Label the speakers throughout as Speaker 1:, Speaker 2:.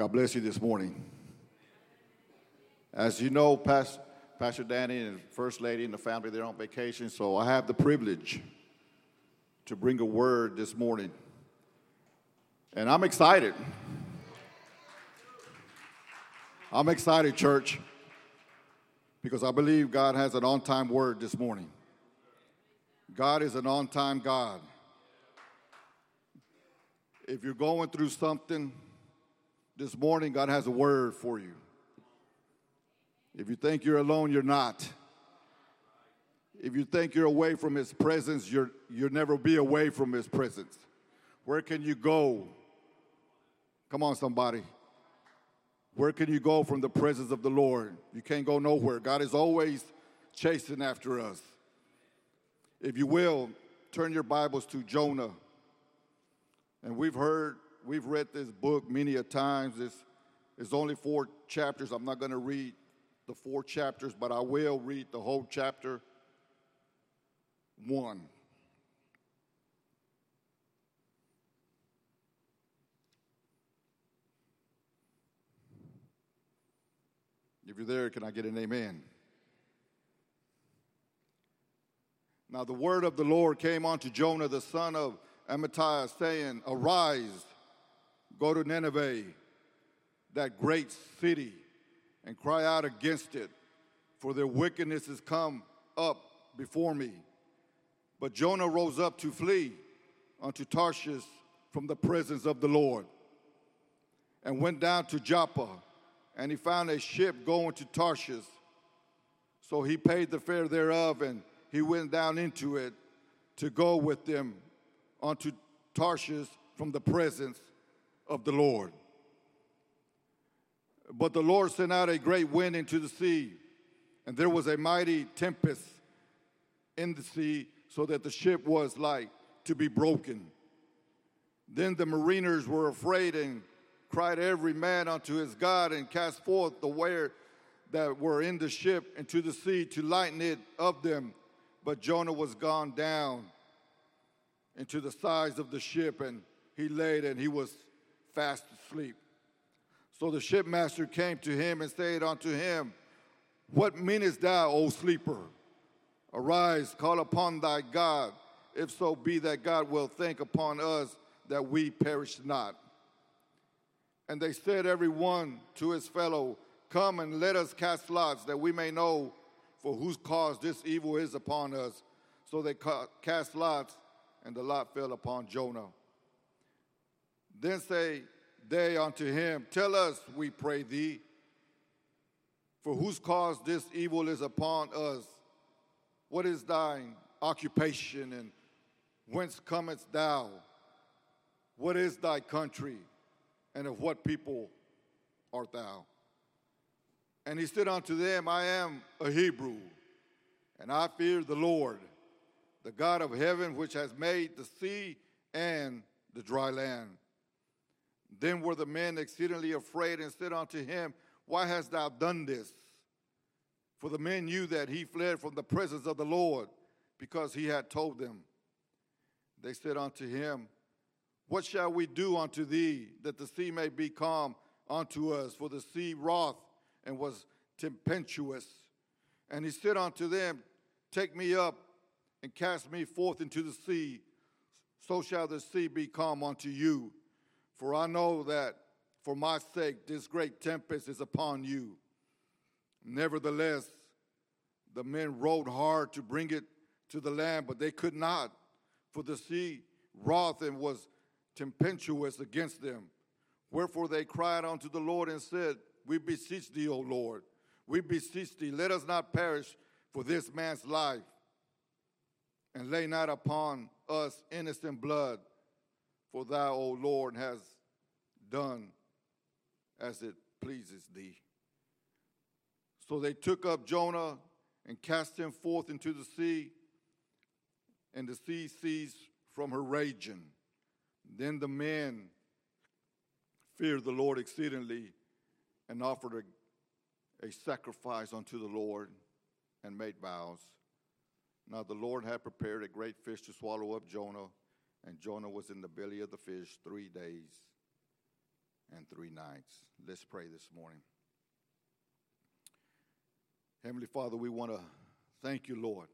Speaker 1: God bless you this morning. As you know, Pastor, Danny and First Lady and the family, they're on vacation, so I have the privilege to bring a word this morning. And I'm excited. I'm excited, church, because I believe God has an on time word this morning. God is an on time God. If you're going through something this morning, God has a word for you. If you think you're alone, you're not. If you think you're away from His presence, you're, you'll never be away from His presence. Where can you go? Come on, somebody. Where can you go from the presence of the Lord? You can't go nowhere. God is always chasing after us. If you will, turn your Bibles to Jonah. And we've heard, we've read this book many a times. It's, it's only four chapters. I'm not going to read the four chapters, but I will read the whole chapter one. If you're there, can I get an amen? Now, the word of the Lord came unto Jonah, the son of Amittai, saying, Arise, go to Nineveh, that great city and cry out against it, for their wickedness has come up before me. But Jonah rose up to flee unto Tarshish from the presence of the Lord, and went down to Joppa, and he found a ship going to Tarshish. So he paid the fare thereof, and he went down into it to go with them unto Tarshish from the presence of the Lord. But the Lord sent out a great wind into the sea, and there was a mighty tempest in the sea, so that the ship was like to be broken. Then the mariners were afraid and cried every man unto his God and cast forth the ware that were in the ship into the sea to lighten it of them. But Jonah was gone down into the sides of the ship, and he laid and he was fast asleep. So the shipmaster came to him and said unto him, What meanest thou, O sleeper? Arise, call upon thy God, if so be that God will think upon us that we perish not. And they said, every one to his fellow, Come and let us cast lots, that we may know for whose cause this evil is upon us. So they cast lots, and the lot fell upon Jonah. Then say they unto him, Tell us, we pray thee, for whose cause this evil is upon us. What is thine occupation, and whence comest thou? What is thy country, and of what people art thou? And he said unto them, I am a Hebrew, and I fear the Lord, the God of heaven, which has made the sea and the dry land. Then were the men exceedingly afraid and said unto him, Why hast thou done this? For the men knew that he fled from the presence of the Lord, because he had told them. They said unto him, What shall we do unto thee, that the sea may be calm unto us? For the sea wroth and was tempestuous. And he said unto them, Take me up and cast me forth into the sea, so shall the sea be calm unto you. For I know that for my sake this great tempest is upon you. Nevertheless, the men rowed hard to bring it to the land, but they could not, for the sea wroth and was tempestuous against them. Wherefore they cried unto the Lord and said, We beseech thee, O Lord, we beseech thee, let us not perish for this man's life, and lay not upon us innocent blood. For thou, O Lord, hast done as it pleases thee. So they took up Jonah and cast him forth into the sea, and the sea ceased from her raging. Then the men feared the Lord exceedingly and offered a, a sacrifice unto the Lord and made vows. Now the Lord had prepared a great fish to swallow up Jonah and Jonah was in the belly of the fish three days and three nights. Let's pray this morning. Heavenly Father, we want to thank you, Lord.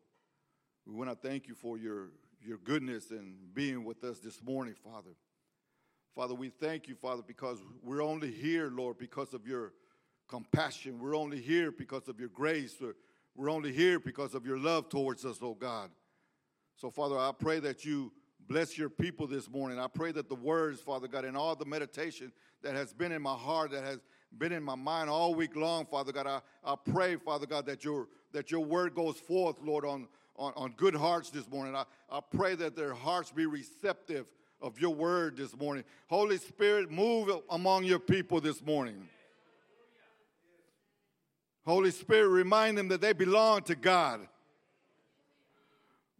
Speaker 1: We want to thank you for your, your goodness and being with us this morning, Father. Father, we thank you, Father, because we're only here, Lord, because of your compassion. We're only here because of your grace. We're, we're only here because of your love towards us, oh God. So, Father, I pray that you bless your people this morning. I pray that the words, Father God, and all the meditation that has been in my heart, that has been in my mind all week long, Father God, I, I pray, Father God, that your, that your word goes forth, Lord, on, on, on good hearts this morning. I, I pray that their hearts be receptive of your word this morning. Holy Spirit, move among your people this morning. Holy Spirit, remind them that they belong to God.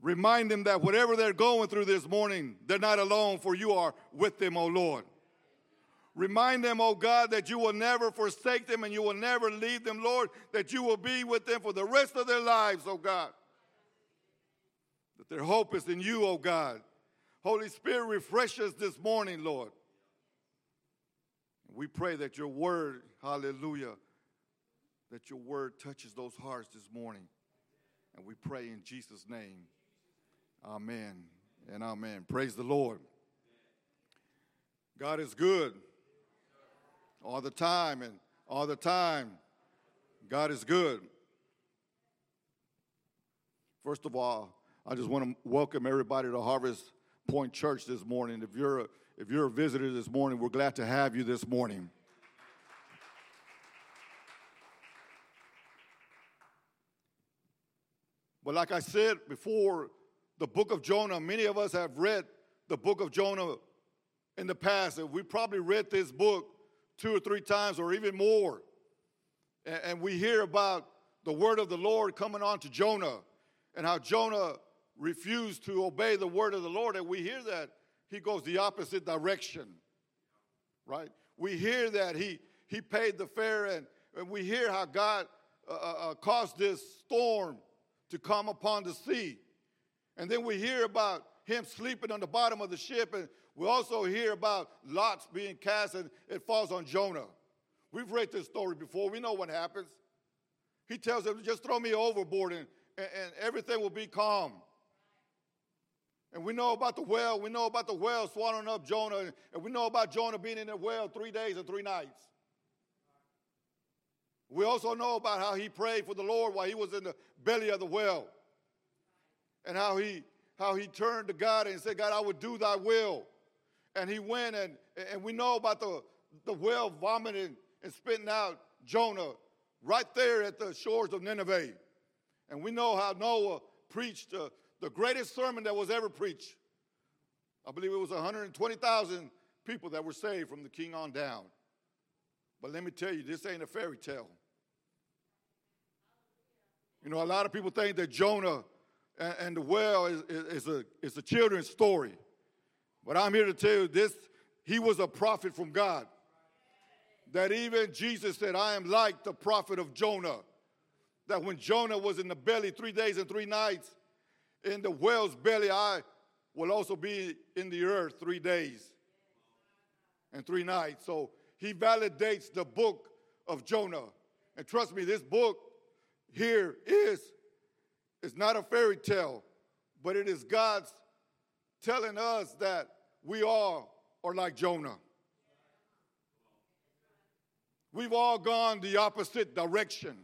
Speaker 1: Remind them that whatever they're going through this morning, they're not alone, for you are with them, O oh Lord. Remind them, oh God, that you will never forsake them and you will never leave them, Lord, that you will be with them for the rest of their lives, oh God. That their hope is in you, oh God. Holy Spirit, refresh us this morning, Lord. We pray that your word, hallelujah, that your word touches those hearts this morning. And we pray in Jesus' name. Amen and amen. Praise the Lord. God is good all the time and all the time. God is good. First of all, I just want to welcome everybody to Harvest Point Church this morning. If you're a, if you're a visitor this morning, we're glad to have you this morning. But like I said before, the book of Jonah, many of us have read the book of Jonah in the past. We probably read this book two or three times or even more. And, we hear about the word of the Lord coming on to Jonah and how Jonah refused to obey the word of the Lord. And we hear that he goes the opposite direction, right? We hear that he, he paid the fare, and, and we hear how God uh, uh, uh caused this storm to come upon the sea. And then we hear about him sleeping on the bottom of the ship, and we also hear about lots being cast and it falls on Jonah. We've read this story before. We know what happens. He tells them, just throw me overboard and, and, and everything will be calm. And we know about the whale. We know about the whale swallowing up Jonah. And we know about Jonah being in the whale three days and three nights. We also know about how he prayed for the Lord while he was in the belly of the whale. And how he how he turned to God and said, God, I would do thy will and he went and, and we know about the, the whale vomiting and spitting out Jonah right there at the shores of Nineveh. And we know how Noah preached uh, the greatest sermon that was ever preached. I believe it was 120,000 people that were saved from the king on down. But let me tell you, this ain't a fairy tale. You know, a lot of people think that Jonah and, and the well is, is, a, is a children's story. But I'm here to tell you this he was a prophet from God. That even Jesus said, I am like the prophet of Jonah. That when Jonah was in the belly three days and three nights, in the whale's belly, I will also be in the earth three days and three nights. So he validates the book of Jonah. And trust me, this book here is, is not a fairy tale, but it is God's telling us that we all are like Jonah. We've all gone the opposite direction.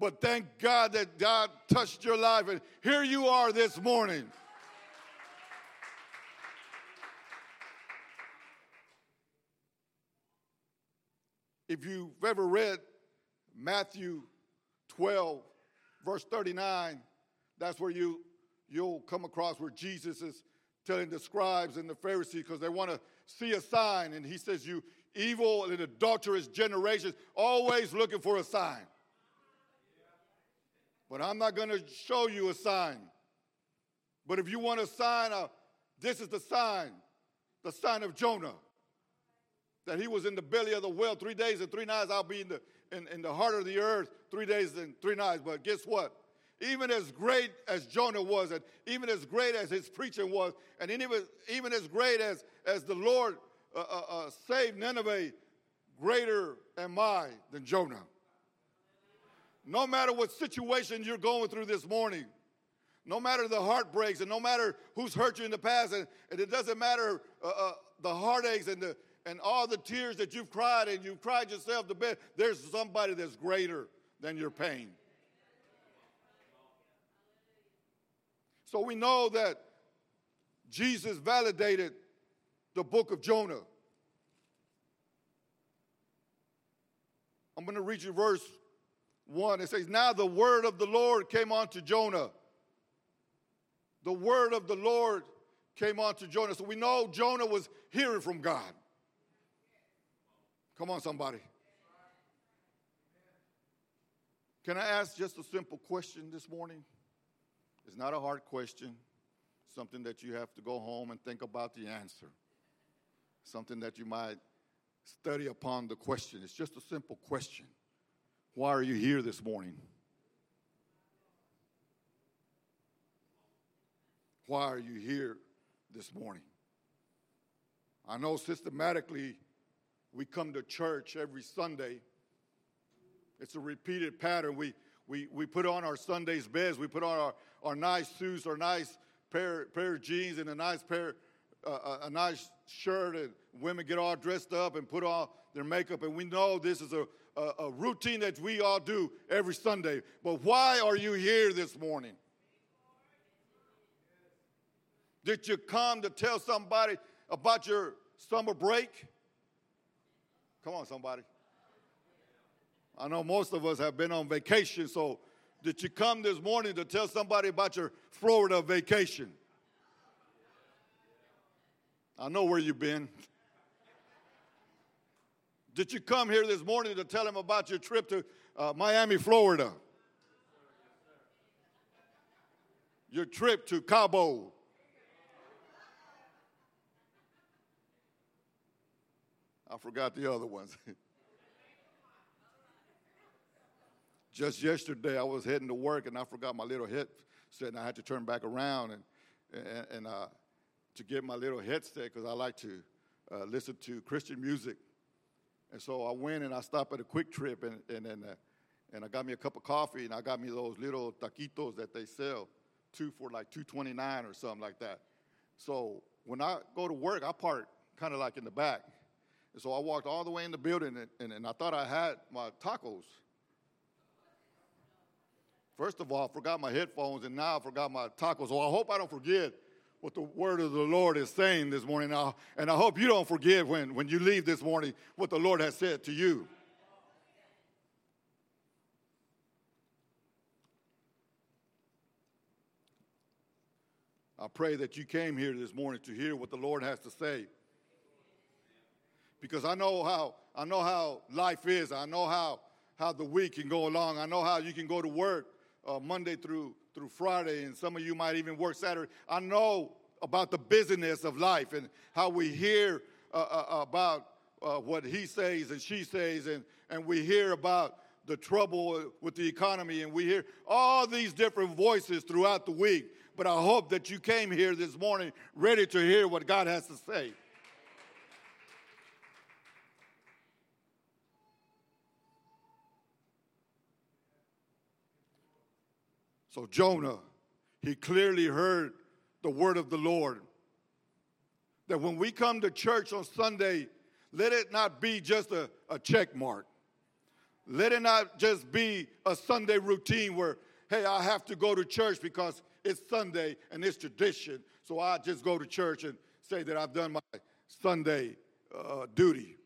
Speaker 1: But thank God that God touched your life, and here you are this morning. If you've ever read Matthew 12, verse 39, that's where you you'll come across where Jesus is telling the scribes and the Pharisees because they want to see a sign. And he says, You evil and adulterous generations, always looking for a sign. But I'm not going to show you a sign. But if you want a sign, uh, this is the sign the sign of Jonah. That he was in the belly of the whale three days and three nights. I'll be in the, in, in the heart of the earth three days and three nights. But guess what? even as great as Jonah was, and even as great as his preaching was, and even, even as great as, as the Lord uh, uh, uh, saved Nineveh, greater am I than Jonah. No matter what situation you're going through this morning, no matter the heartbreaks, and no matter who's hurt you in the past, and, and it doesn't matter uh, uh, the heartaches and, the, and all the tears that you've cried and you've cried yourself to bed, there's somebody that's greater than your pain. So we know that Jesus validated the book of Jonah. I'm going to read you verse 1. It says, Now the word of the Lord came on to Jonah. The word of the Lord came on to Jonah. So we know Jonah was hearing from God. Come on, somebody. Can I ask just a simple question this morning? It's not a hard question, something that you have to go home and think about the answer, something that you might study upon the question. It's just a simple question. Why are you here this morning? Why are you here this morning? I know systematically we come to church every Sunday. It's a repeated pattern. We, we, we put on our Sunday's best. We put on our, our nice suits, our nice pair, pair of jeans, and a nice pair, uh, uh, a nice shirt. And women get all dressed up and put on their makeup. And we know this is a, a, a routine that we all do every Sunday. But why are you here this morning? Did you come to tell somebody about your summer break? Come on, somebody. I know most of us have been on vacation, so did you come this morning to tell somebody about your Florida vacation? I know where you've been. Did you come here this morning to tell them about your trip to uh, Miami, Florida? Your trip to Cabo. I forgot the other ones. Just yesterday, I was heading to work and I forgot my little headset, and I had to turn back around and, and, and uh, to get my little headset because I like to uh, listen to Christian music. And so I went and I stopped at a QuikTrip and, and, and, uh, and I got me a cup of coffee and I got me those little taquitos that they sell, two for like 229 or something like that. So when I go to work, I park kind of like in the back. And so I walked all the way in the building and, and, and I thought I had my tacos. First of all, I forgot my headphones and now I forgot my tacos. So I hope I don't forget what the word of the Lord is saying this morning. And I hope you don't forget when, when you leave this morning what the Lord has said to you. I pray that you came here this morning to hear what the Lord has to say. Because I know how I know how life is. I know how how the week can go along. I know how you can go to work uh, Monday through through Friday, and some of you might even work Saturday. I know about the busyness of life and how we hear uh, uh, about uh, what he says and she says, and, and we hear about the trouble with the economy, and we hear all these different voices throughout the week. But I hope that you came here this morning ready to hear what God has to say. So Jonah, he clearly heard the word of the Lord. That when we come to church on Sunday, let it not be just a, a check mark. Let it not just be a Sunday routine where, hey, I have to go to church because it's Sunday and it's tradition. So I just go to church and say that I've done my Sunday uh, duty.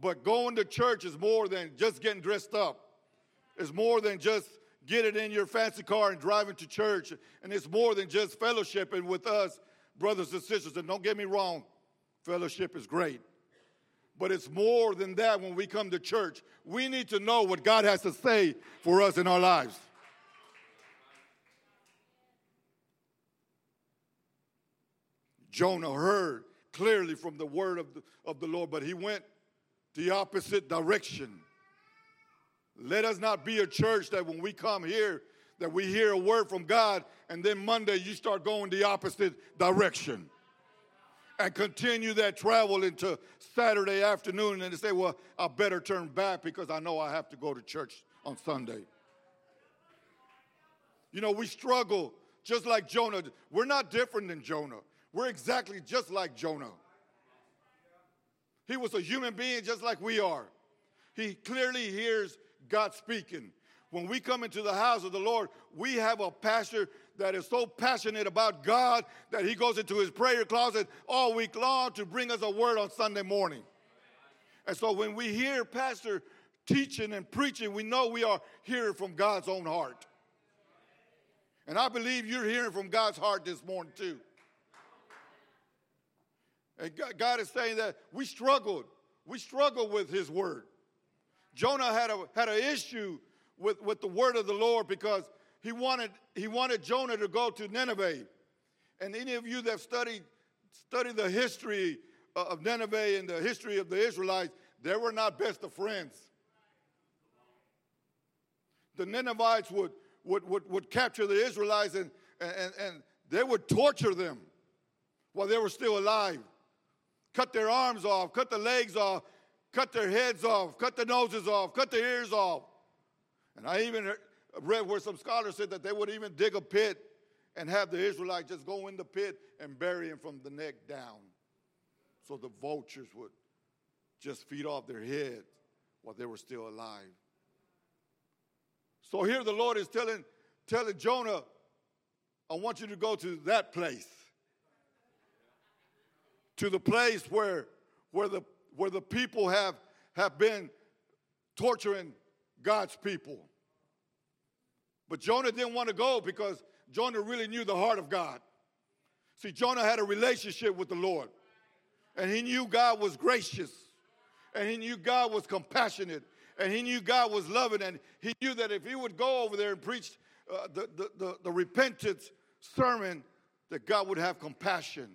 Speaker 1: But going to church is more than just getting dressed up. It's more than just get it in your fancy car and driving to church. And it's more than just fellowshipping with us, brothers and sisters. And don't get me wrong, fellowship is great. But it's more than that when we come to church. We need to know what God has to say for us in our lives. Jonah heard clearly from the word of the, of the Lord, but he went the opposite direction. Let us not be a church that when we come here, that we hear a word from God and then Monday you start going the opposite direction and continue that travel into Saturday afternoon and say, Well, I better turn back because I know I have to go to church on Sunday. You know, we struggle just like Jonah. We're not different than Jonah, we're exactly just like Jonah. He was a human being just like we are. He clearly hears God speaking. When we come into the house of the Lord, we have a pastor that is so passionate about God that he goes into his prayer closet all week long to bring us a word on Sunday morning. And so when we hear pastor teaching and preaching, we know we are hearing from God's own heart. And I believe you're hearing from God's heart this morning too. And God is saying that we struggled. We struggled with his word. Jonah had a had an issue with, with the word of the Lord because he wanted he wanted Jonah to go to Nineveh. And any of you that studied studied the history uh, of Nineveh and the history of the Israelites, they were not best of friends. The Ninevites would would, would, would capture the Israelites and, and, and they would torture them while they were still alive. Cut their arms off, cut the legs off, cut their heads off, cut their noses off, cut their ears off. And I even read where some scholars said that they would even dig a pit and have the Israelites just go in the pit and bury him from the neck down. So the vultures would just feed off their heads while they were still alive. So here the Lord is telling, telling Jonah, I want you to go to that place. To the place where, where, the, where the people have, have been torturing God's people. But Jonah didn't want to go because Jonah really knew the heart of God. See, Jonah had a relationship with the Lord, and he knew God was gracious, and he knew God was compassionate, and he knew God was loving, and he knew that if he would go over there and preach uh, the, the, the, the repentance sermon, that God would have compassion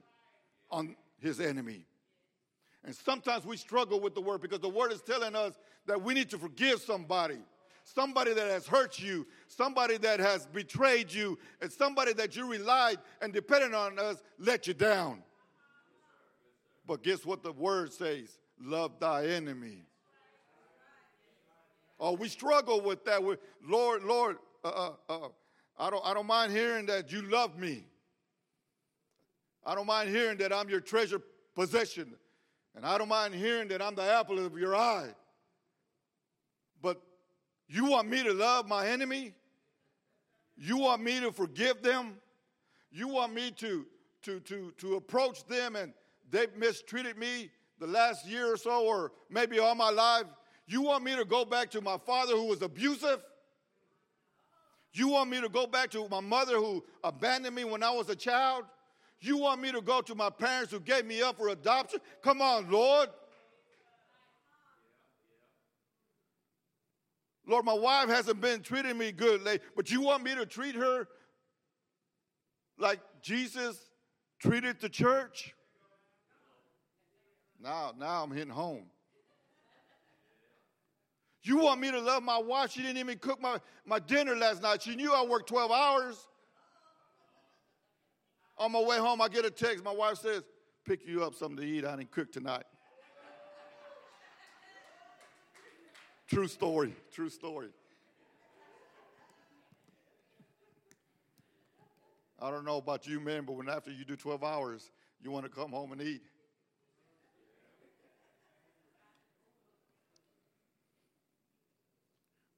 Speaker 1: on his enemy. And sometimes we struggle with the word because the word is telling us that we need to forgive somebody. Somebody that has hurt you, somebody that has betrayed you, and somebody that you relied and depended on us let you down. But guess what the word says? Love thy enemy. Oh, we struggle with that. With Lord, Lord, uh, uh, uh, I don't, I don't mind hearing that you love me. I don't mind hearing that I'm your treasure possession, and I don't mind hearing that I'm the apple of your eye. But you want me to love my enemy? You want me to forgive them? You want me to to to to approach them and they've mistreated me the last year or so, or maybe all my life, you want me to go back to my father who was abusive? You want me to go back to my mother who abandoned me when I was a child? You want me to go to my parents who gave me up for adoption? Come on, Lord. Lord, my wife hasn't been treating me good lately, but you want me to treat her like Jesus treated the church? Now, now I'm hitting home. You want me to love my wife? She didn't even cook my, my dinner last night. She knew I worked 12 hours. On my way home, I get a text. My wife says, Pick you up something to eat. I didn't cook tonight. true story. True story. I don't know about you men, but when after you do 12 hours, you want to come home and eat.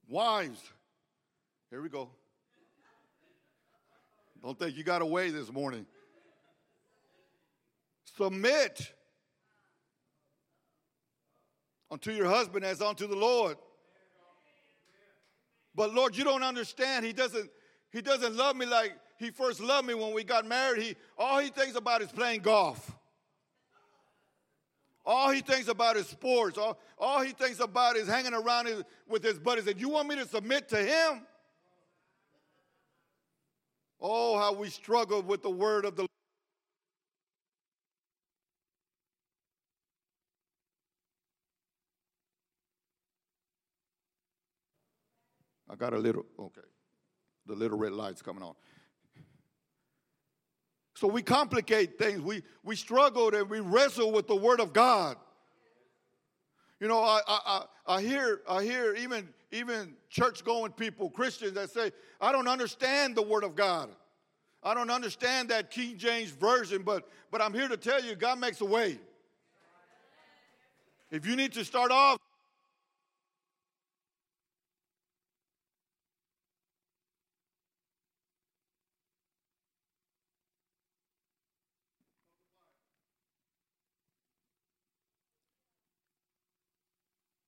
Speaker 1: Wives, here we go. Don't think you got away this morning. Submit unto your husband as unto the Lord. But Lord, you don't understand. He doesn't, he doesn't love me like he first loved me when we got married. He all he thinks about is playing golf. All he thinks about is sports. All, all he thinks about is hanging around his, with his buddies. And you want me to submit to him? Oh, how we struggle with the word of the I got a little, okay. The little red light's coming on. So we complicate things. We, we struggle and we wrestle with the Word of God. You know, I, I, I, hear, I hear even, even church going people, Christians, that say, I don't understand the Word of God. I don't understand that King James Version, but, but I'm here to tell you God makes a way. If you need to start off,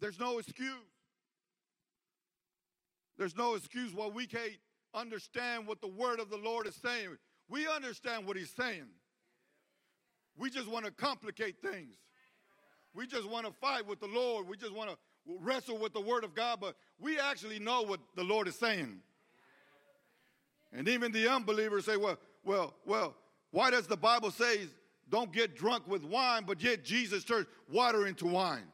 Speaker 1: There's no excuse. There's no excuse why we can't understand what the word of the Lord is saying. We understand what he's saying. We just want to complicate things. We just want to fight with the Lord. We just want to wrestle with the word of God, but we actually know what the Lord is saying. And even the unbelievers say, well, well, well, why does the Bible say don't get drunk with wine, but yet Jesus turned water into wine?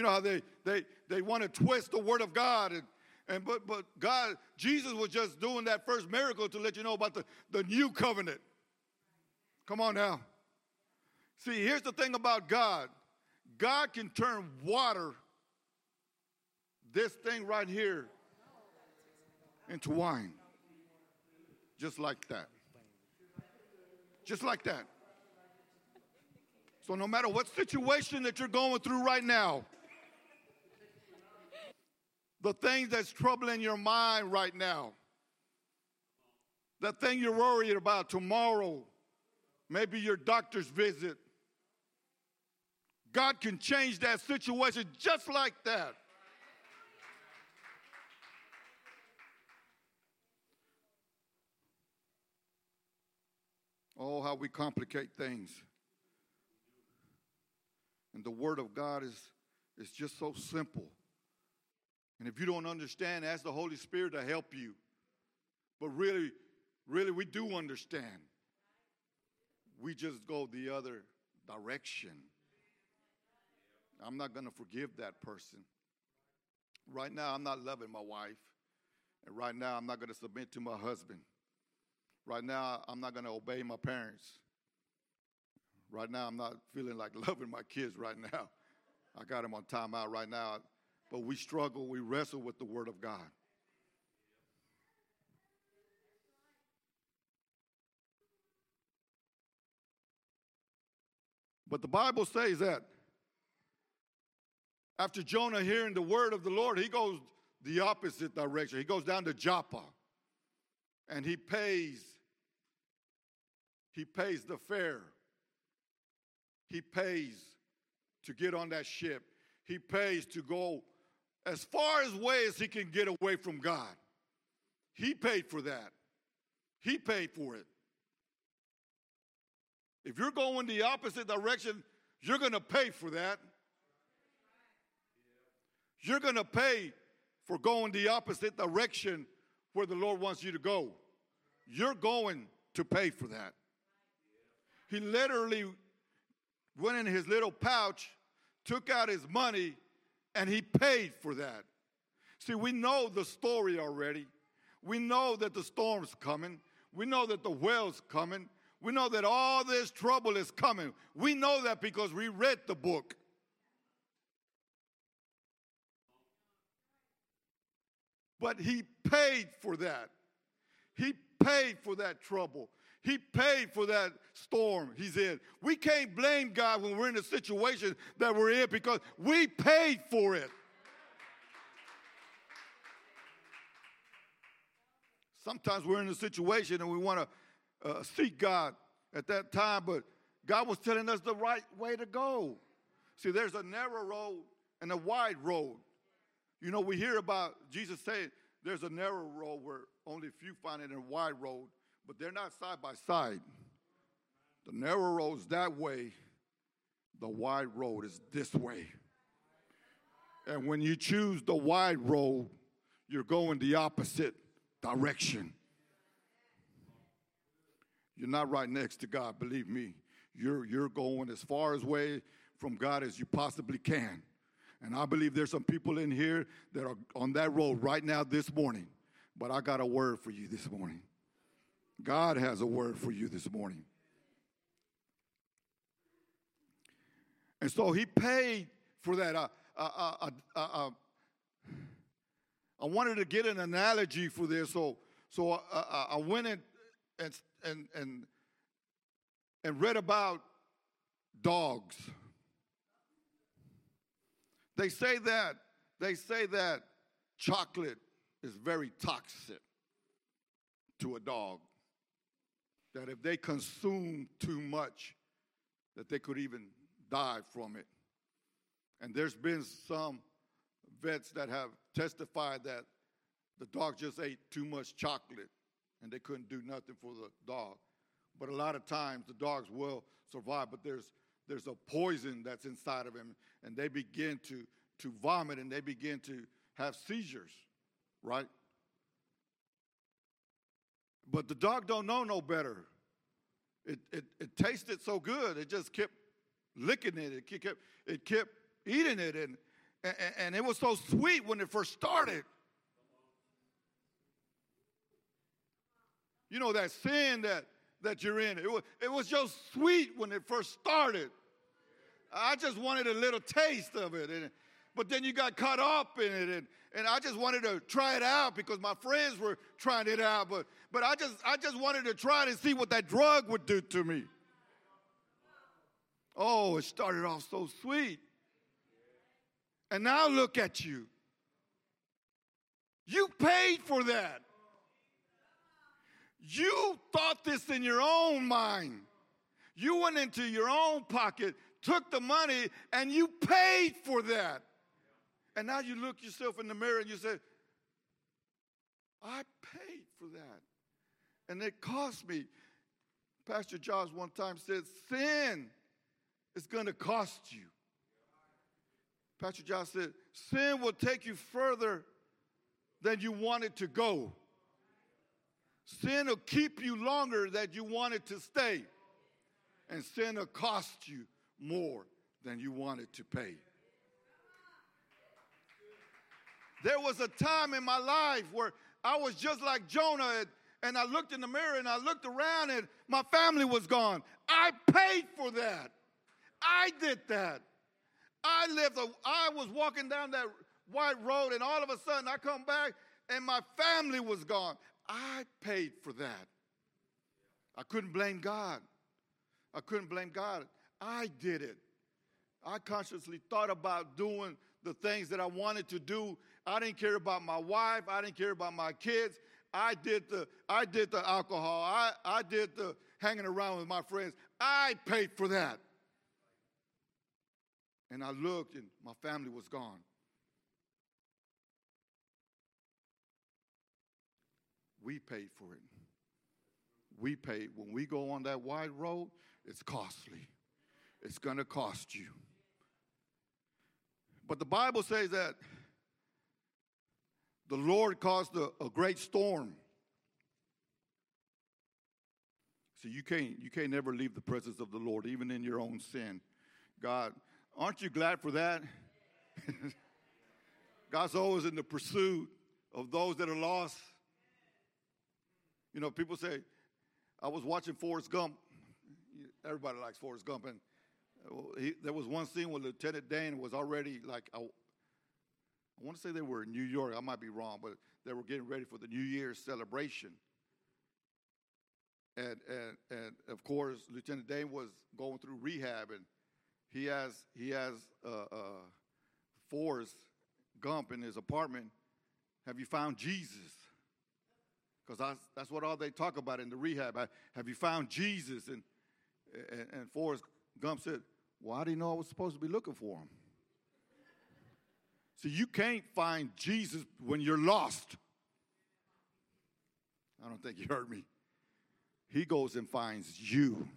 Speaker 1: You know how they they they want to twist the word of God and and but but God, Jesus was just doing that first miracle to let you know about the, the new covenant. Come on now. See, here's the thing about God. God can turn water, this thing right here, into wine. Just like that. Just like that. So, no matter what situation that you're going through right now, the things that's troubling your mind right now, the thing you're worried about tomorrow, maybe your doctor's visit. God can change that situation just like that. Oh, how we complicate things. And the Word of God is, is just so simple. And if you don't understand, ask the Holy Spirit to help you. But really, really, we do understand. We just go the other direction. I'm not going to forgive that person. Right now, I'm not loving my wife. And right now, I'm not going to submit to my husband. Right now, I'm not going to obey my parents. Right now, I'm not feeling like loving my kids right now. I got them on timeout right now but we struggle, we wrestle with the Word of God. But the Bible says that after Jonah hearing the word of the Lord, he goes the opposite direction. He goes down to Joppa and he pays he pays the fare. He pays to get on that ship. He pays to go as far as way as he can get away from God. He paid for that. He paid for it. If you're going the opposite direction, you're going to pay for that. You're going to pay for going the opposite direction where the Lord wants you to go. You're going to pay for that. He literally went in his little pouch, took out his money, and he paid for that. See, we know the story already. We know that the storm's coming. We know that the whale's coming. We know that all this trouble is coming. We know that because we read the book. But he paid for that. He paid for that trouble. He paid for that storm he's in. We can't blame God when we're in the situation that we're in because we paid for it. Sometimes we're in a situation and we want to uh, seek God at that time, but God was telling us the right way to go. See, there's a narrow road and a wide road. You know, we hear about Jesus saying there's a narrow road where only a few find it, and a wide road but they're not side by side. The narrow road is that way, the wide road is this way. And when you choose the wide road, you're going the opposite direction. You're not right next to God, believe me. You're, you're going as far away from God as you possibly can. And I believe there's some people in here that are on that road right now this morning But I got a word for you this morning. God has a word for you this morning. And so he paid for that. Uh I wanted to get an analogy for this, so so uh, I went and and and and read about dogs. They say that they say that chocolate is very toxic to a dog. That if they consume too much, that they could even die from it. And there's been some vets that have testified that the dog just ate too much chocolate and they couldn't do nothing for the dog. But a lot of times the dogs will survive, but there's there's a poison that's inside of him, and they begin to to vomit and they begin to have seizures, right? But the dog don't know no better. It, it, it tasted so good, it just kept licking it. It kept, it kept eating it, and, and, and it was so sweet when it first started. You know that sin that, that you're in. It was, it was just sweet when it first started. I just wanted a little taste of it. And, but then you got caught up in it and, and I just wanted to try it out because my friends were trying it out. But, but I, just, I just wanted to try and see what that drug would do to me. Oh, it started off so sweet. And now look at you. You paid for that. You thought this in your own mind. You went into your own pocket, took the money, and you paid for that. And now you look yourself in the mirror and you say, I paid for that. And it cost me. Pastor Josh one time said, Sin is going to cost you. Pastor Josh said, Sin will take you further than you wanted to go. Sin will keep you longer than you wanted to stay. And sin will cost you more than you wanted to pay. There was a time in my life where I was just like Jonah and, I looked in the mirror and I looked around and my family was gone. I paid for that. I did that. I lived, a, I was walking down that white road and all of a sudden I come back and my family was gone. I paid for that. I couldn't blame God. I couldn't blame God. I did it. I consciously thought about doing the things that I wanted to do. I didn't care about my wife. I didn't care about my kids. I did the I did the alcohol. I, I did the hanging around with my friends. I paid for that. And I looked and my family was gone. We paid for it. We paid. When we go on that wide road, it's costly. It's going to cost you. But the Bible says that the Lord caused a, a great storm. So you can't you can't never leave the presence of the Lord, even in your own sin. God, aren't you glad for that? God's always in the pursuit of those that are lost. You know, people say, I was watching Forrest Gump. Everybody likes Forrest Gump, and uh, he, there was one scene where Lieutenant Dan was already like, I want to say they were in New York. I might be wrong, but they were getting ready for the New Year's celebration. And, and, and of course, Lieutenant Dan was going through rehab, and he has, he has uh, uh, Forrest Gump in his apartment. Have you found Jesus? Because that's what all they talk about in the rehab. Have you found Jesus? And, and, and Forrest Gump said, Well, I didn't know I was supposed to be looking for him. See, you can't find Jesus when you're lost. I don't think you heard me. He goes and finds you.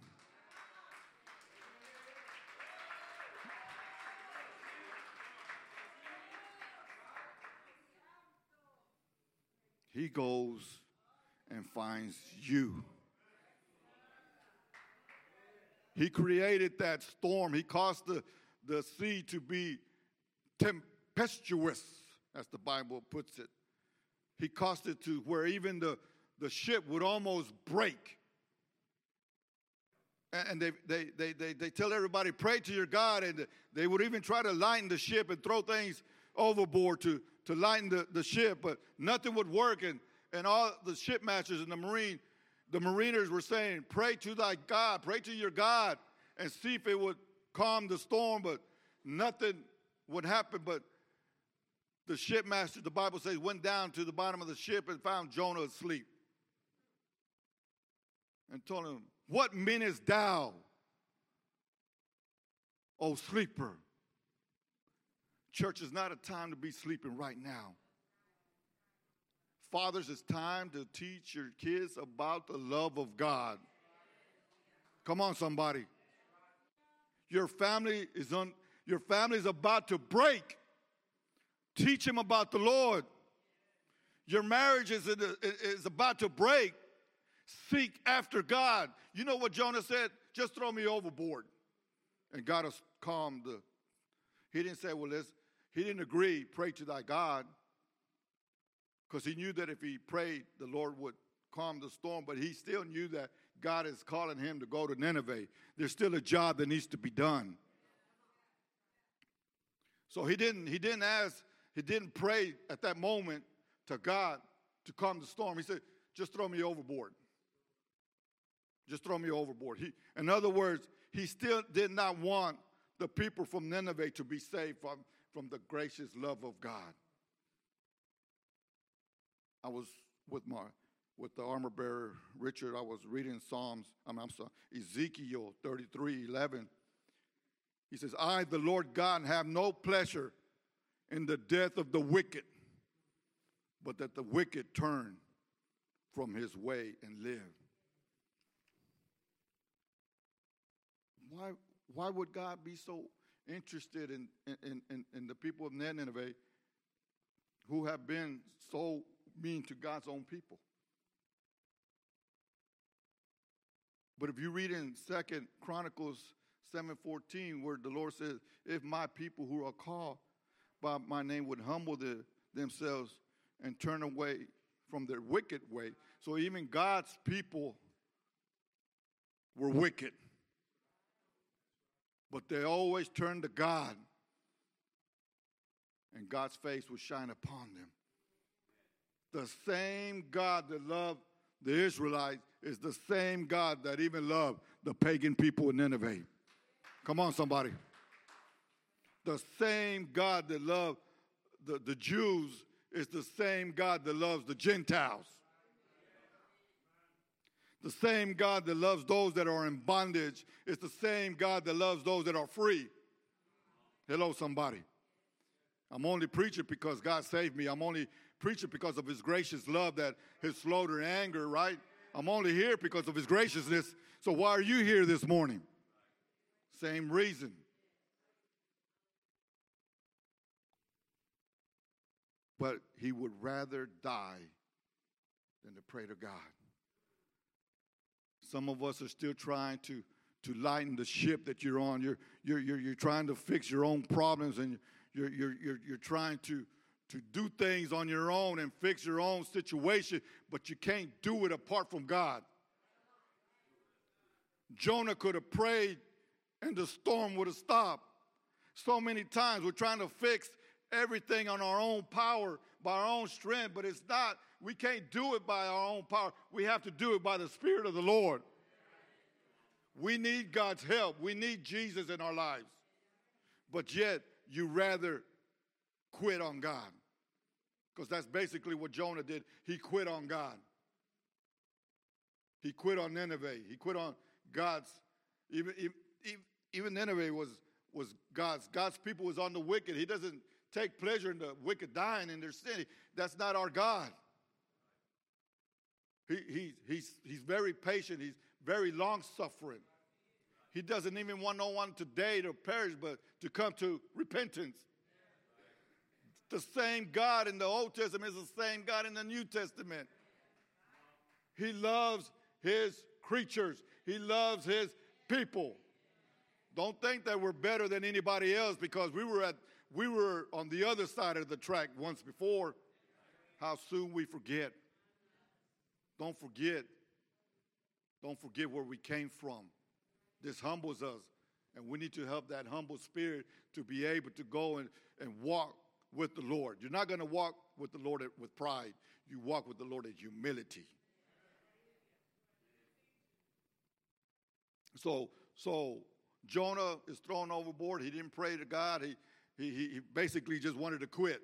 Speaker 1: He goes and finds you. He created that storm. He caused the, the sea to be tempestuous, as the Bible puts it. he caused it to where even the, the ship would almost break. And they, they, they, they, they tell everybody, pray to your God. And they would even try to lighten the ship and throw things overboard to, to lighten the, the ship, but nothing would work. And, and all the shipmasters and the marine, the mariners were saying, pray to thy God, pray to your God, and see if it would calm the storm. But nothing would happen. But the shipmaster, the Bible says, went down to the bottom of the ship and found Jonah asleep. And told him, What meanest thou, O sleeper? Church is not a time to be sleeping right now. Fathers, it's time to teach your kids about the love of God. Come on, somebody. Your family is on your family is about to break. Teach him about the Lord. Your marriage is, is about to break. Seek after God. You know what Jonah said? Just throw me overboard. And God has calmed the. He didn't say, well, let's, he didn't agree, pray to thy God. Because he knew that if he prayed, the Lord would calm the storm, but he still knew that God is calling him to go to Nineveh. There's still a job that needs to be done. So he didn't, he didn't ask, he didn't pray at that moment to God to calm the storm. He said, just throw me overboard. Just throw me overboard. He, in other words, he still did not want the people from Nineveh to be saved from, from the gracious love of God. I was with my with the armor bearer Richard. I was reading Psalms. I mean, I'm sorry, Ezekiel 33, 11. He says, I, the Lord God, have no pleasure in the death of the wicked, but that the wicked turn from his way and live. Why, why would God be so interested in, in, in, in the people of Nineveh who have been so mean to God's own people? But if you read in Second Chronicles 7:14, where the Lord says, "If my people who are called by my name would humble the, themselves and turn away from their wicked way," so even God's people were wicked, but they always turned to God, and God's face would shine upon them. The same God that loved the Israelites is the same God that even loved the pagan people in Nineveh. Come on, somebody. The same God that loved the, the Jews is the same God that loves the Gentiles. The same God that loves those that are in bondage is the same God that loves those that are free. Hello, somebody. I'm only preaching because God saved me. I'm only preaching because of His gracious love that His slow to anger, right? I'm only here because of His graciousness. So why are you here this morning? Same reason. But he would rather die than to pray to God. Some of us are still trying to, to lighten the ship that you're on. You're, you're, you're, you're trying to fix your own problems and you're, you're, you're, you're trying to, to do things on your own and fix your own situation, but you can't do it apart from God. Jonah could have prayed and the storm would have stopped. So many times we're trying to fix everything on our own power, by our own strength, but it's not. We can't do it by our own power. We have to do it by the Spirit of the Lord. We need God's help. We need Jesus in our lives. But yet, you rather quit on God. Because that's basically what Jonah did. He quit on God. He quit on Nineveh. He quit on God's, even, even, even Nineveh was, was God's. God's people was on the wicked. He doesn't take pleasure in the wicked dying in their sin. That's not our God. He, he, he's, he's very patient. He's very long suffering. He doesn't even want no one today to perish, but to come to repentance. The same God in the Old Testament is the same God in the New Testament. He loves his creatures, he loves his people. Don't think that we're better than anybody else because we were at we were on the other side of the track once before. how soon we forget. Don't forget. Don't forget where we came from. This humbles us. And we need to have that humble spirit to be able to go and, and walk with the Lord. You're not going to walk with the Lord with pride, you walk with the Lord in humility. So, so Jonah is thrown overboard. He didn't pray to God. He, he, he basically just wanted to quit.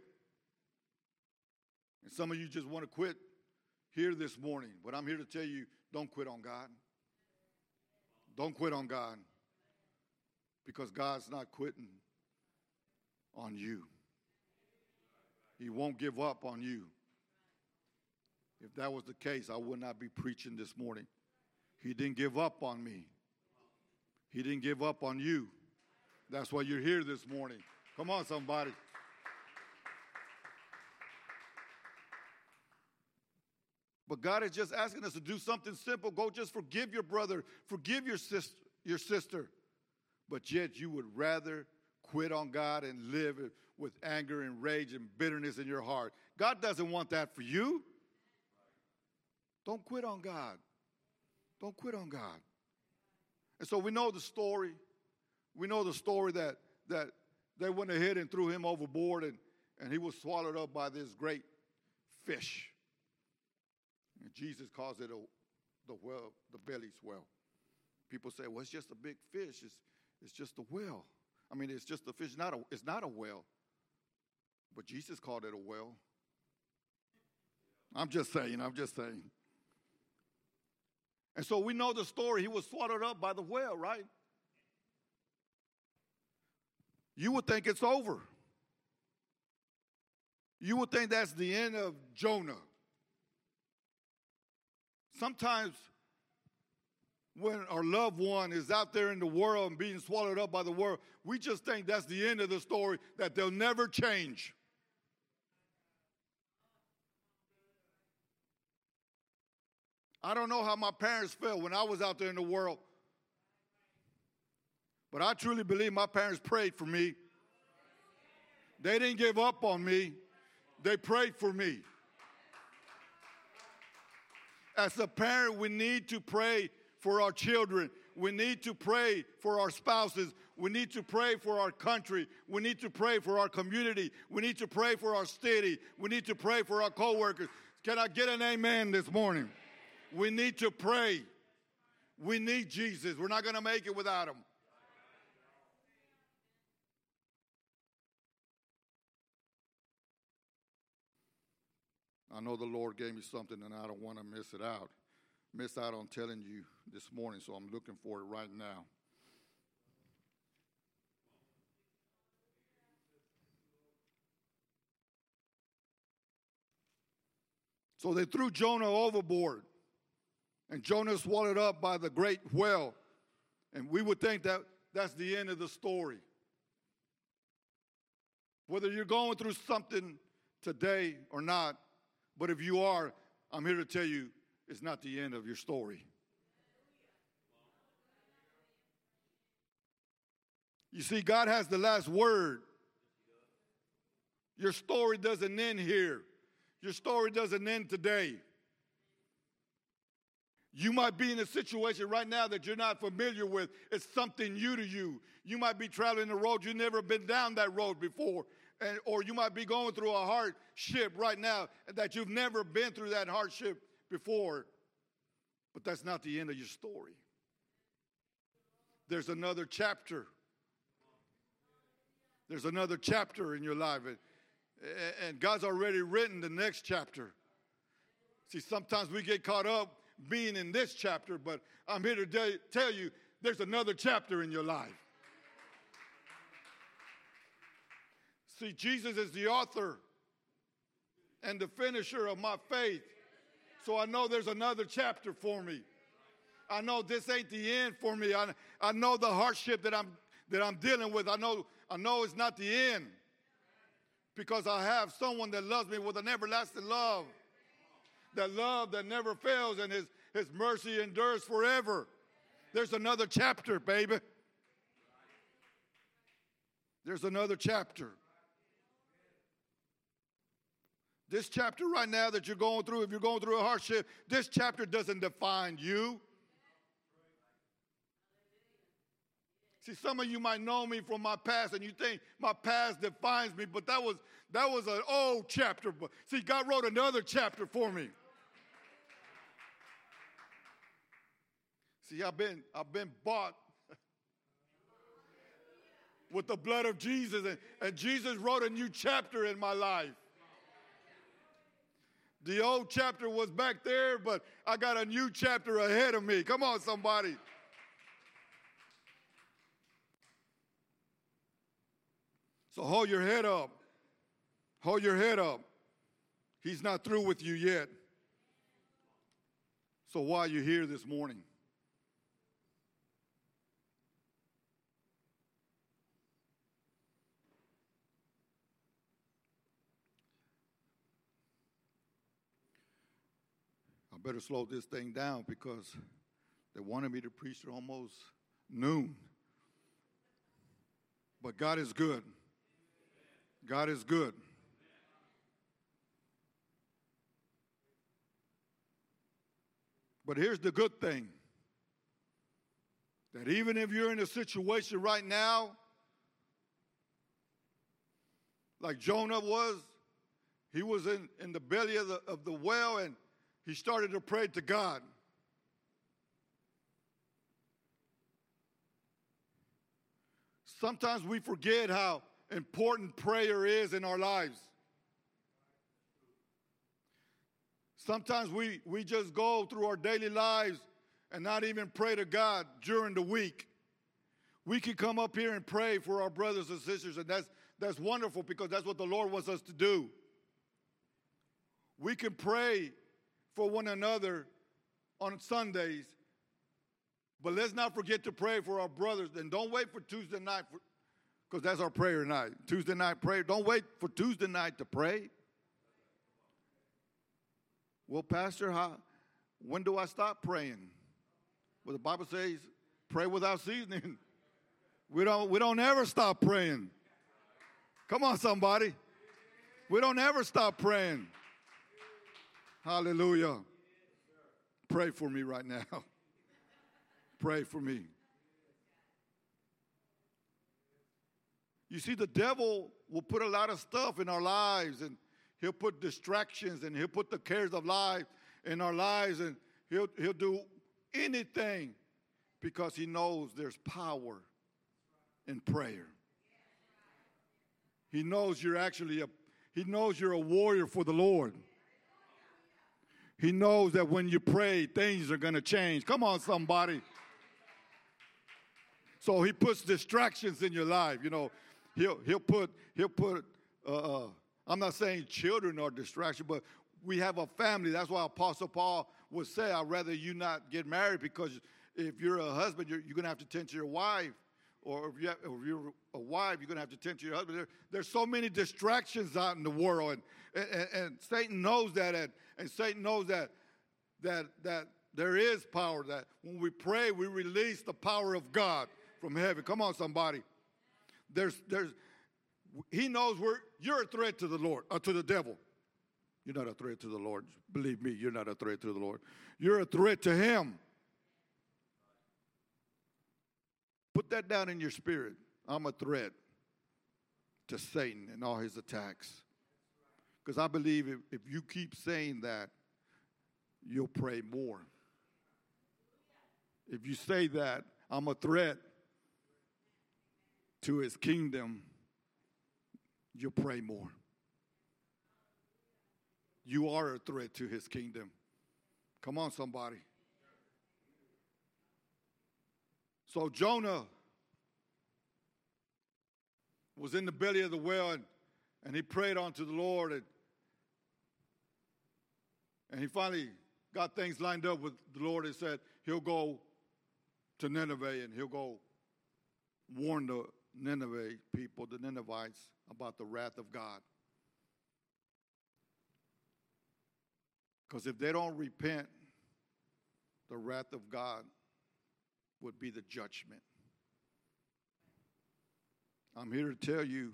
Speaker 1: And some of you just want to quit here this morning. But I'm here to tell you don't quit on God. Don't quit on God because God's not quitting on you. He won't give up on you. If that was the case, I would not be preaching this morning. He didn't give up on me. He didn't give up on you. That's why you're here this morning. Come on, somebody. But God is just asking us to do something simple. Go just forgive your brother, forgive your sister, your sister. But yet you would rather quit on God and live with anger and rage and bitterness in your heart. God doesn't want that for you. Don't quit on God. Don't quit on God. And so we know the story. We know the story that that they went ahead and threw him overboard and, and he was swallowed up by this great fish. And Jesus calls it a, the well, the belly swell. People say, well, it's just a big fish. It's, it's just a well. I mean, it's just a fish. Not a, it's not a well. But Jesus called it a well. I'm just saying, I'm just saying. And so we know the story. He was swallowed up by the well, right? You would think it's over. You would think that's the end of Jonah. Sometimes when our loved one is out there in the world and being swallowed up by the world, we just think that's the end of the story, that they'll never change. I don't know how my parents felt when I was out there in the world, but I truly believe my parents prayed for me. They didn't give up on me, they prayed for me. As a parent, we need to pray for our children. We need to pray for our spouses. We need to pray for our country. We need to pray for our community. We need to pray for our city. We need to pray for our coworkers. Can I get an amen this morning? We need to pray. We need Jesus. We're not going to make it without him. I know the Lord gave me something and I don't want to miss it out. Miss out on telling you this morning, so I'm looking for it right now. So they threw Jonah overboard, and Jonah swallowed up by the great whale. And we would think that that's the end of the story. Whether you're going through something today or not, but if you are, I'm here to tell you it's not the end of your story. You see, God has the last word. Your story doesn't end here. Your story doesn't end today. You might be in a situation right now that you're not familiar with. It's something new to you. You might be traveling the road, you've never been down that road before and, or you might be going through a hardship right now that you've never been through that hardship before. But that's not the end of your story. There's another chapter. There's another chapter in your life. And God's already written the next chapter. See, sometimes we get caught up being in this chapter, but I'm here to tell you there's another chapter in your life. See, Jesus is the author and the finisher of my faith. So I know there's another chapter for me. I know this ain't the end for me. I, I know the hardship that I'm that I'm dealing with. I know I know it's not the end. Because I have someone that loves me with an everlasting love. That love that never fails and his, his mercy endures forever. There's another chapter, baby. There's another chapter. This chapter right now that you're going through, if you're going through a hardship, this chapter doesn't define you. See, some of you might know me from my past, and you think my past defines me, but that was that was an old chapter. But see, God wrote another chapter for me. See, I've been I've been bought with the blood of Jesus, and, and Jesus wrote a new chapter in my life. The old chapter was back there, but I got a new chapter ahead of me. Come on, somebody. So hold your head up. Hold your head up. He's not through with you yet. So why are you here this morning? I better slow this thing down because they wanted me to preach to almost noon. But God is good. God is good. But here's the good thing that even if you're in a situation right now, like Jonah was, he was in, in the belly of the, of the well and he started to pray to God. Sometimes we forget how important prayer is in our lives. Sometimes we, we just go through our daily lives and not even pray to God during the week. We can come up here and pray for our brothers and sisters, and that's, that's wonderful because that's what the Lord wants us to do. We can pray for one another on Sundays, but let's not forget to pray for our brothers. And don't wait for Tuesday night because that's our prayer night. Tuesday night prayer. Don't wait for Tuesday night to pray. Well, Pastor, how, when do I stop praying? Well, the Bible says, pray without seasoning. We don't, we don't ever stop praying. Come on, somebody. We don't ever stop praying. Hallelujah. Pray for me right now. Pray for me. You see, the devil will put a lot of stuff in our lives, and he'll put distractions, and he'll put the cares of life in our lives, and he'll, he'll do anything because he knows there's power in prayer. He knows you're actually a he knows you're a warrior for the Lord. He knows that when you pray, things are going to change. Come on, somebody. So he puts distractions in your life. You know, he'll he'll put he'll put. Uh, uh, I'm not saying children are distraction, but we have a family. That's why Apostle Paul would say, "I'd rather you not get married because if you're a husband, you're, you're going to have to tend to your wife." Or if, you have, if you're a wife, you're going to have to tend to your husband. There, there's so many distractions out in the world, and, and, and Satan knows that, and, and Satan knows that that that there is power. That when we pray, we release the power of God from heaven. Come on, somebody. There's, there's, he knows we're, you're a threat to the Lord, or uh, to the devil. You're not a threat to the Lord. Believe me, you're not a threat to the Lord. You're a threat to him. Put that down in your spirit. I'm a threat to Satan and all his attacks. Because I believe if, if you keep saying that, you'll pray more. If you say that, I'm a threat to his kingdom, you'll pray more. You are a threat to his kingdom. Come on, somebody. So Jonah was in the belly of the whale and he prayed unto the Lord and, and he finally got things lined up with the Lord and said he'll go to Nineveh and he'll go warn the Nineveh people, the Ninevites, about the wrath of God. Because if they don't repent, the wrath of God would be the judgment. I'm here to tell you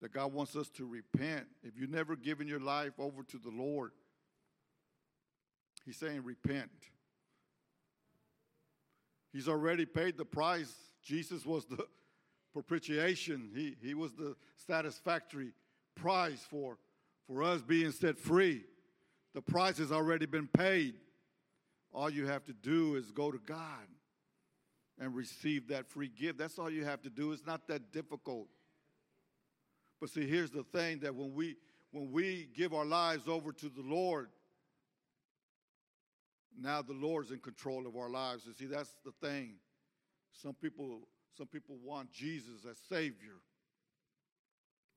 Speaker 1: that God wants us to repent. If you've never given your life over to the Lord, He's saying, repent. He's already paid the price. Jesus was the propitiation, He, he was the satisfactory price for, for us being set free. The price has already been paid. All you have to do is go to God and receive that free gift. That's all you have to do. It's not that difficult. But see, here's the thing that when we when we give our lives over to the Lord, now the Lord's in control of our lives. You see, that's the thing. Some people some people want Jesus as Savior,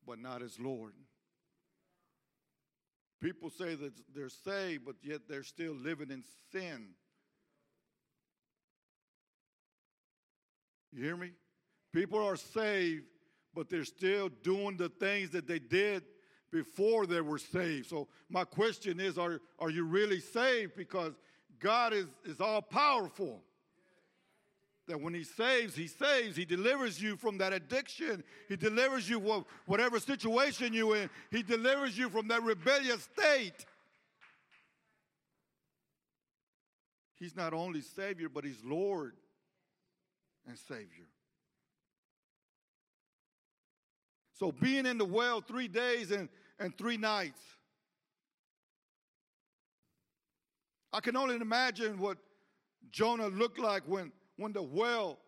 Speaker 1: but not as Lord. People say that they're saved, but yet they're still living in sin. You hear me? People are saved, but they're still doing the things that they did before they were saved. So my question is, are, are you really saved? Because God is, is all powerful. That when He saves, He saves. He delivers you from that addiction. He delivers you from whatever situation you're in. He delivers you from that rebellious state. He's not only Savior, but He's Lord and Savior. So being in the well three days and, and three nights. I can only imagine what Jonah looked like when, when the well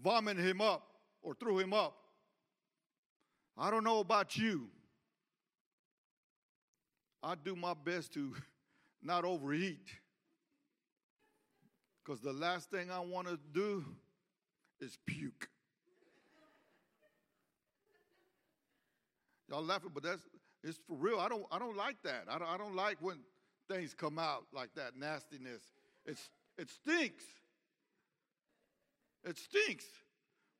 Speaker 1: vomited him up or threw him up. I don't know about you. I do my best to not overeat. Because the last thing I want to do is puke. Y'all laughing, but that's it's for real. I don't I don't like that. I don't, I don't like when things come out like that nastiness. It's it stinks. It stinks.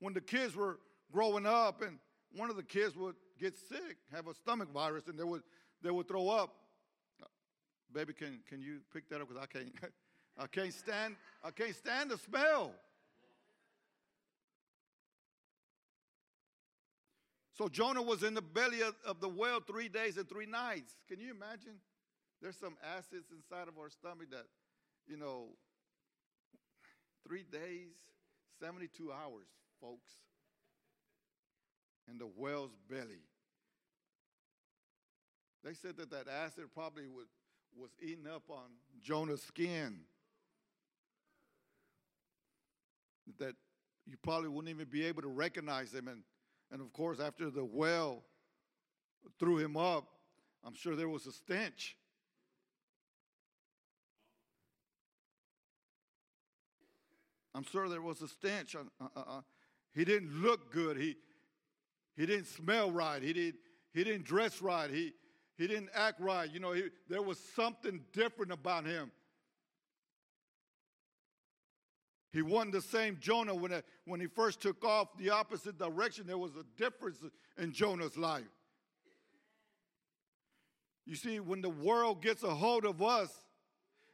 Speaker 1: When the kids were growing up and one of the kids would get sick, have a stomach virus, and they would they would throw up. Baby, can can you pick that up? Because I can't I can't stand I can't stand the smell. So Jonah was in the belly of, the whale three days and three nights. Can you imagine? There's some acids inside of our stomach that, you know, three days, 72 hours, folks, in the whale's belly. They said that that acid probably would, was eating up on Jonah's skin. That you probably wouldn't even be able to recognize him. And and of course, after the well threw him up, I'm sure there was a stench. I'm sure there was a stench. Uh, uh, uh, he didn't look good. He, he didn't smell right. He didn't, he didn't dress right. He, he didn't act right. You know, he, there was something different about him. He wasn't the same Jonah when, it, when he first took off the opposite direction. There was a difference in Jonah's life. You see, when the world gets a hold of us,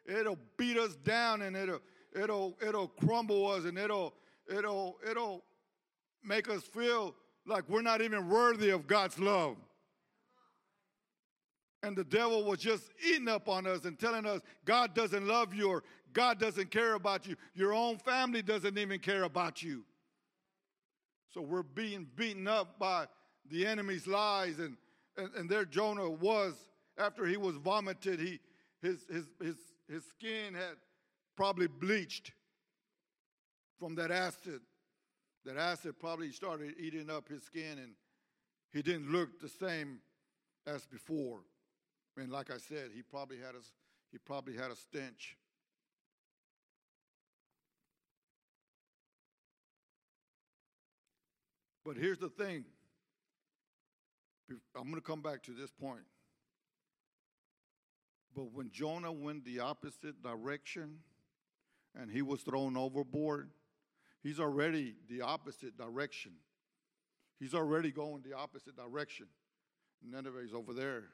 Speaker 1: it'll beat us down and it'll it'll it'll crumble us and it'll it'll it'll make us feel like we're not even worthy of God's love. And the devil was just eating up on us and telling us God doesn't love you or God doesn't care about you. Your own family doesn't even care about you. So we're being beaten up by the enemy's lies. And, and, and there Jonah was, after he was vomited, he, his, his, his, his skin had probably bleached from that acid. That acid probably started eating up his skin, and he didn't look the same as before. And like I said, he probably had a, he probably had a stench. But here's the thing I'm going to come back to this point. But when Jonah went the opposite direction and he was thrown overboard, he's already the opposite direction. He's already going the opposite direction. Nineveh is over there,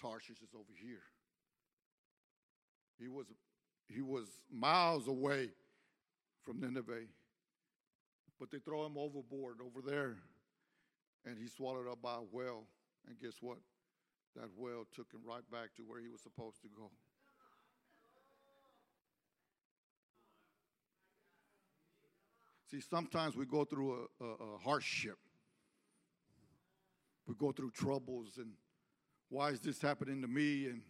Speaker 1: Tarshish is over here. He was, he was miles away from Nineveh but they throw him overboard over there. and he swallowed up by a well. And guess what? That well took him right back to where he was supposed to go. See, sometimes we go through a, a, a hardship. We go through troubles, and why is this happening to me? And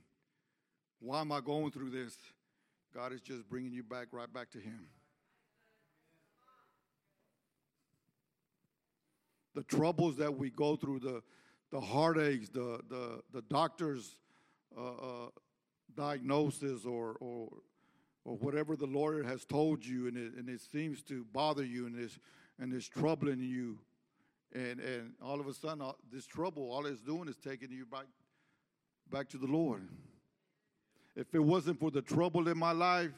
Speaker 1: why am I going through this? God is just bringing you back right back to Him. The troubles that we go through, the, the heartaches, the, the, the doctor's uh, uh, diagnosis, or, or or whatever the lawyer has told you and it, and it seems to bother you and it's, and it's troubling you. And, and all of a sudden, all, this trouble, all it's doing is taking you back, back to the Lord. If it wasn't for the trouble in my life,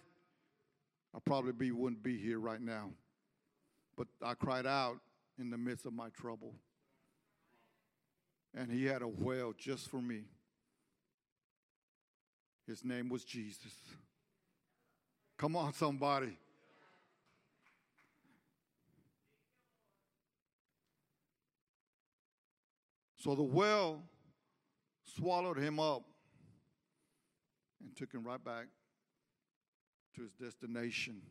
Speaker 1: I probably be, wouldn't be here right now. But I cried out in the midst of my trouble. And he had a well just for me. His name was Jesus. Come on, somebody. So the well swallowed him up and took him right back to his destination.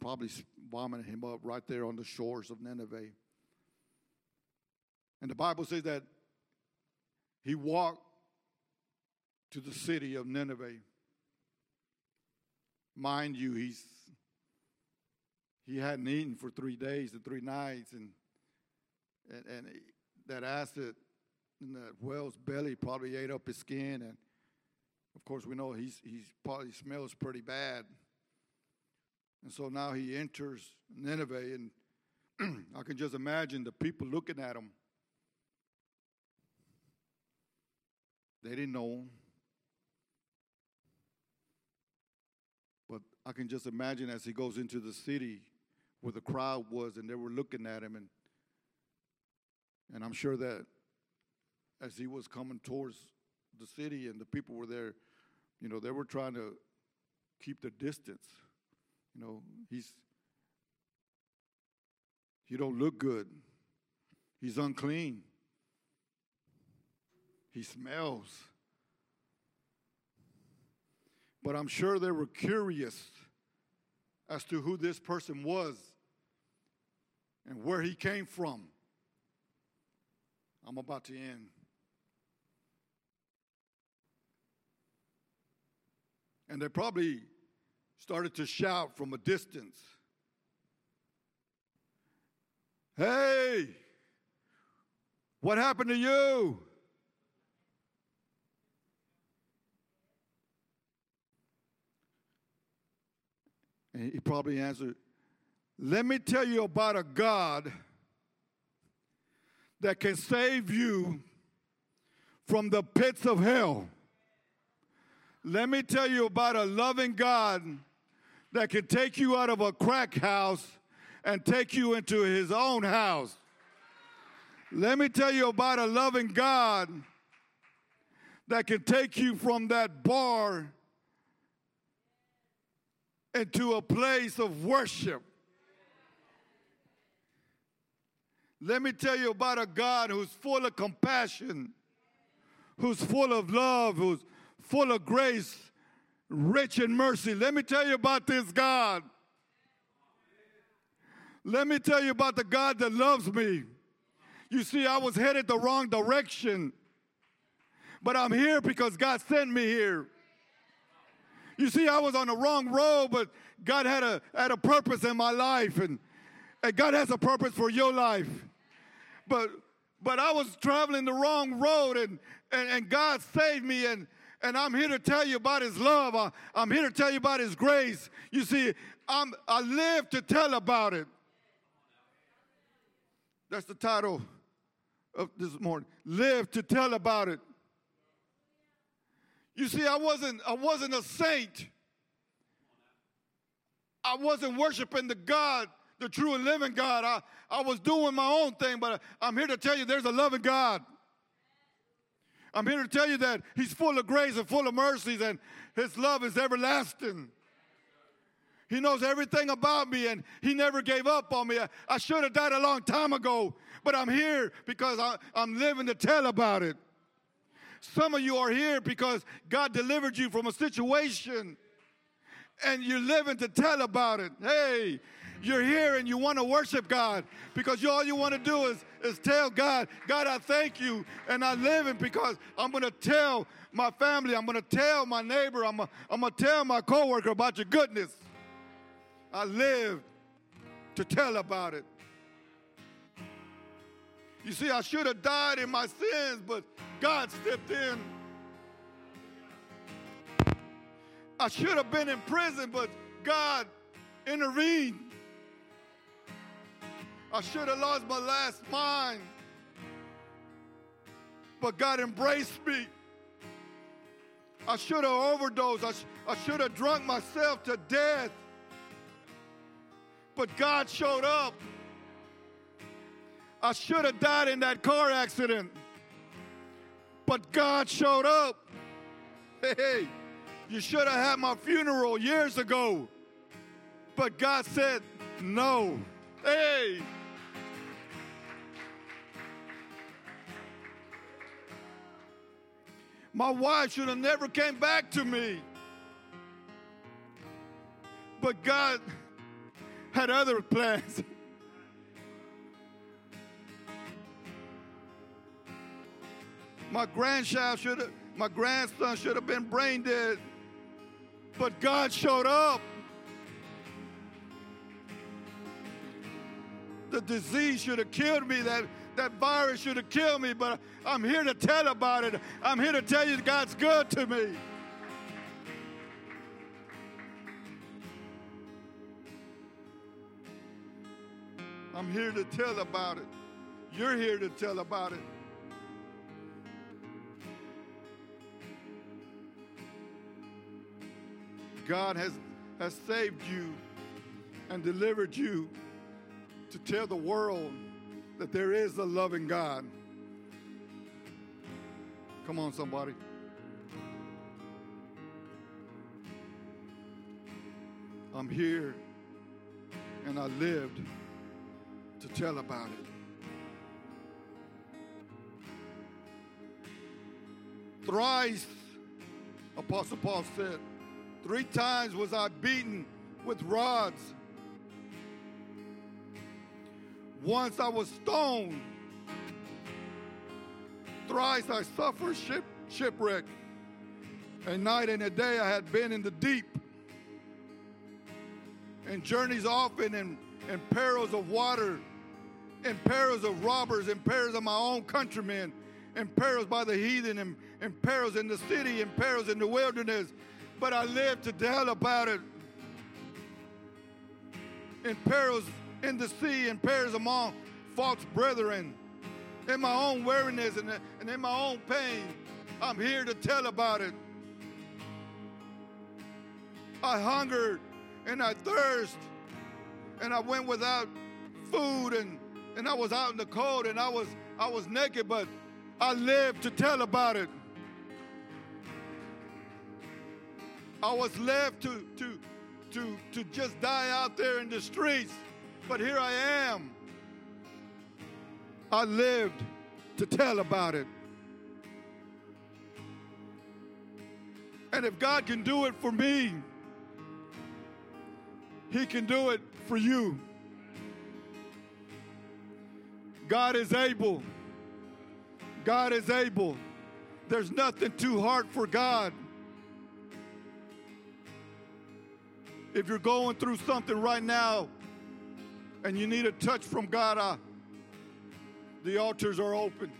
Speaker 1: Probably vomited him up right there on the shores of Nineveh. And the Bible says that he walked to the city of Nineveh Mind you, he's he hadn't eaten for three days and three nights, and and, and that acid in that whale's belly probably ate up his skin, and of course we know he's he's probably smells pretty bad. And so now he enters Nineveh, and I can just imagine the people looking at him. They didn't know him. But I can just imagine as he goes into the city where the crowd was and they were looking at him and and I'm sure that as he was coming towards the city and the people were there, you know, they were trying to keep the distance. You know, he's he don't look good. He's unclean. He smells. But I'm sure they were curious as to who this person was and where he came from. I'm about to end. And they probably started to shout from a distance Hey, what happened to you? And he probably answered, Let me tell you about a God that can save you from the pits of hell. Let me tell you about a loving God that can take you out of a crack house and take you into his own house. Let me tell you about a loving God that can take you from that bar into a place of worship. Let me tell you about a God who's full of compassion, who's full of love, who's full of grace, rich in mercy. Let me tell you about this God. Let me tell you about the God that loves me. You see, I was headed the wrong direction, but I'm here because God sent me here. You see, I was on the wrong road, but God had a, had a purpose in my life, and, and God has a purpose for your life. But but I was traveling the wrong road, and, and, and God saved me, and, and I'm here to tell you about His love. I, I'm here to tell you about His grace. You see, I'm, I live to tell about it. That's the title of this morning. Live to tell about it. You see, I wasn't, I wasn't a saint. I wasn't worshiping the God, the true and living God. I, I was doing my own thing, but I'm here to tell you there's a loving God. I'm here to tell you that He's full of grace and full of mercies, and His love is everlasting. He knows everything about me and He never gave up on me. I, I should have died a long time ago, but I'm here because I, I'm living to tell about it. Some of you are here because God delivered you from a situation and you're living to tell about it. Hey, you're here and you want to worship God because you, all you want to do is, is tell God, God, I thank you and I live it because I'm going to tell my family, I'm going to tell my neighbor, I'm going I'm to tell my coworker about your goodness. I live to tell about it. You see, I should have died in my sins, but God stepped in. I should have been in prison, but God intervened. I should have lost my last mind, but God embraced me. I should have overdosed. I, sh- I should have drunk myself to death, but God showed up. I should have died in that car accident, but God showed up. Hey, you should have had my funeral years ago, but God said no. Hey. My wife should have never came back to me. But God had other plans. My grandchild should have, my grandson should have been brain dead. But God showed up. The disease should have killed me. That, that virus should have killed me, but I'm here to tell about it. I'm here to tell you God's good to me. I'm here to tell about it. You're here to tell about it. God has, has saved you and delivered you to tell the world that there is a loving God. Come on, somebody. I'm here and I lived to tell about it. Thrice, Apostle Paul said, three times was I beaten with rods. Once I was stoned. Thrice I suffered ship, shipwreck. A night and a day I had been in the deep. And journeys often in, perils of water, in perils of robbers, in perils of my own countrymen, in perils by the heathen, in, in perils in the city, in perils in the wilderness. But I lived to tell about it. In perils in the sea, in perils among false brethren, in my own weariness and, and in my own pain. I'm here to tell about it. I hungered and I thirst and I went without food and, and I was out in the cold and I was I was naked, but I lived to tell about it. I was left to to to to just die out there in the streets, but here I am. I lived to tell about it. And if God can do it for me, He can do it for you. God is able. God is able. There's nothing too hard for God. If you're going through something right now and you need a touch from God, uh, the altars are open.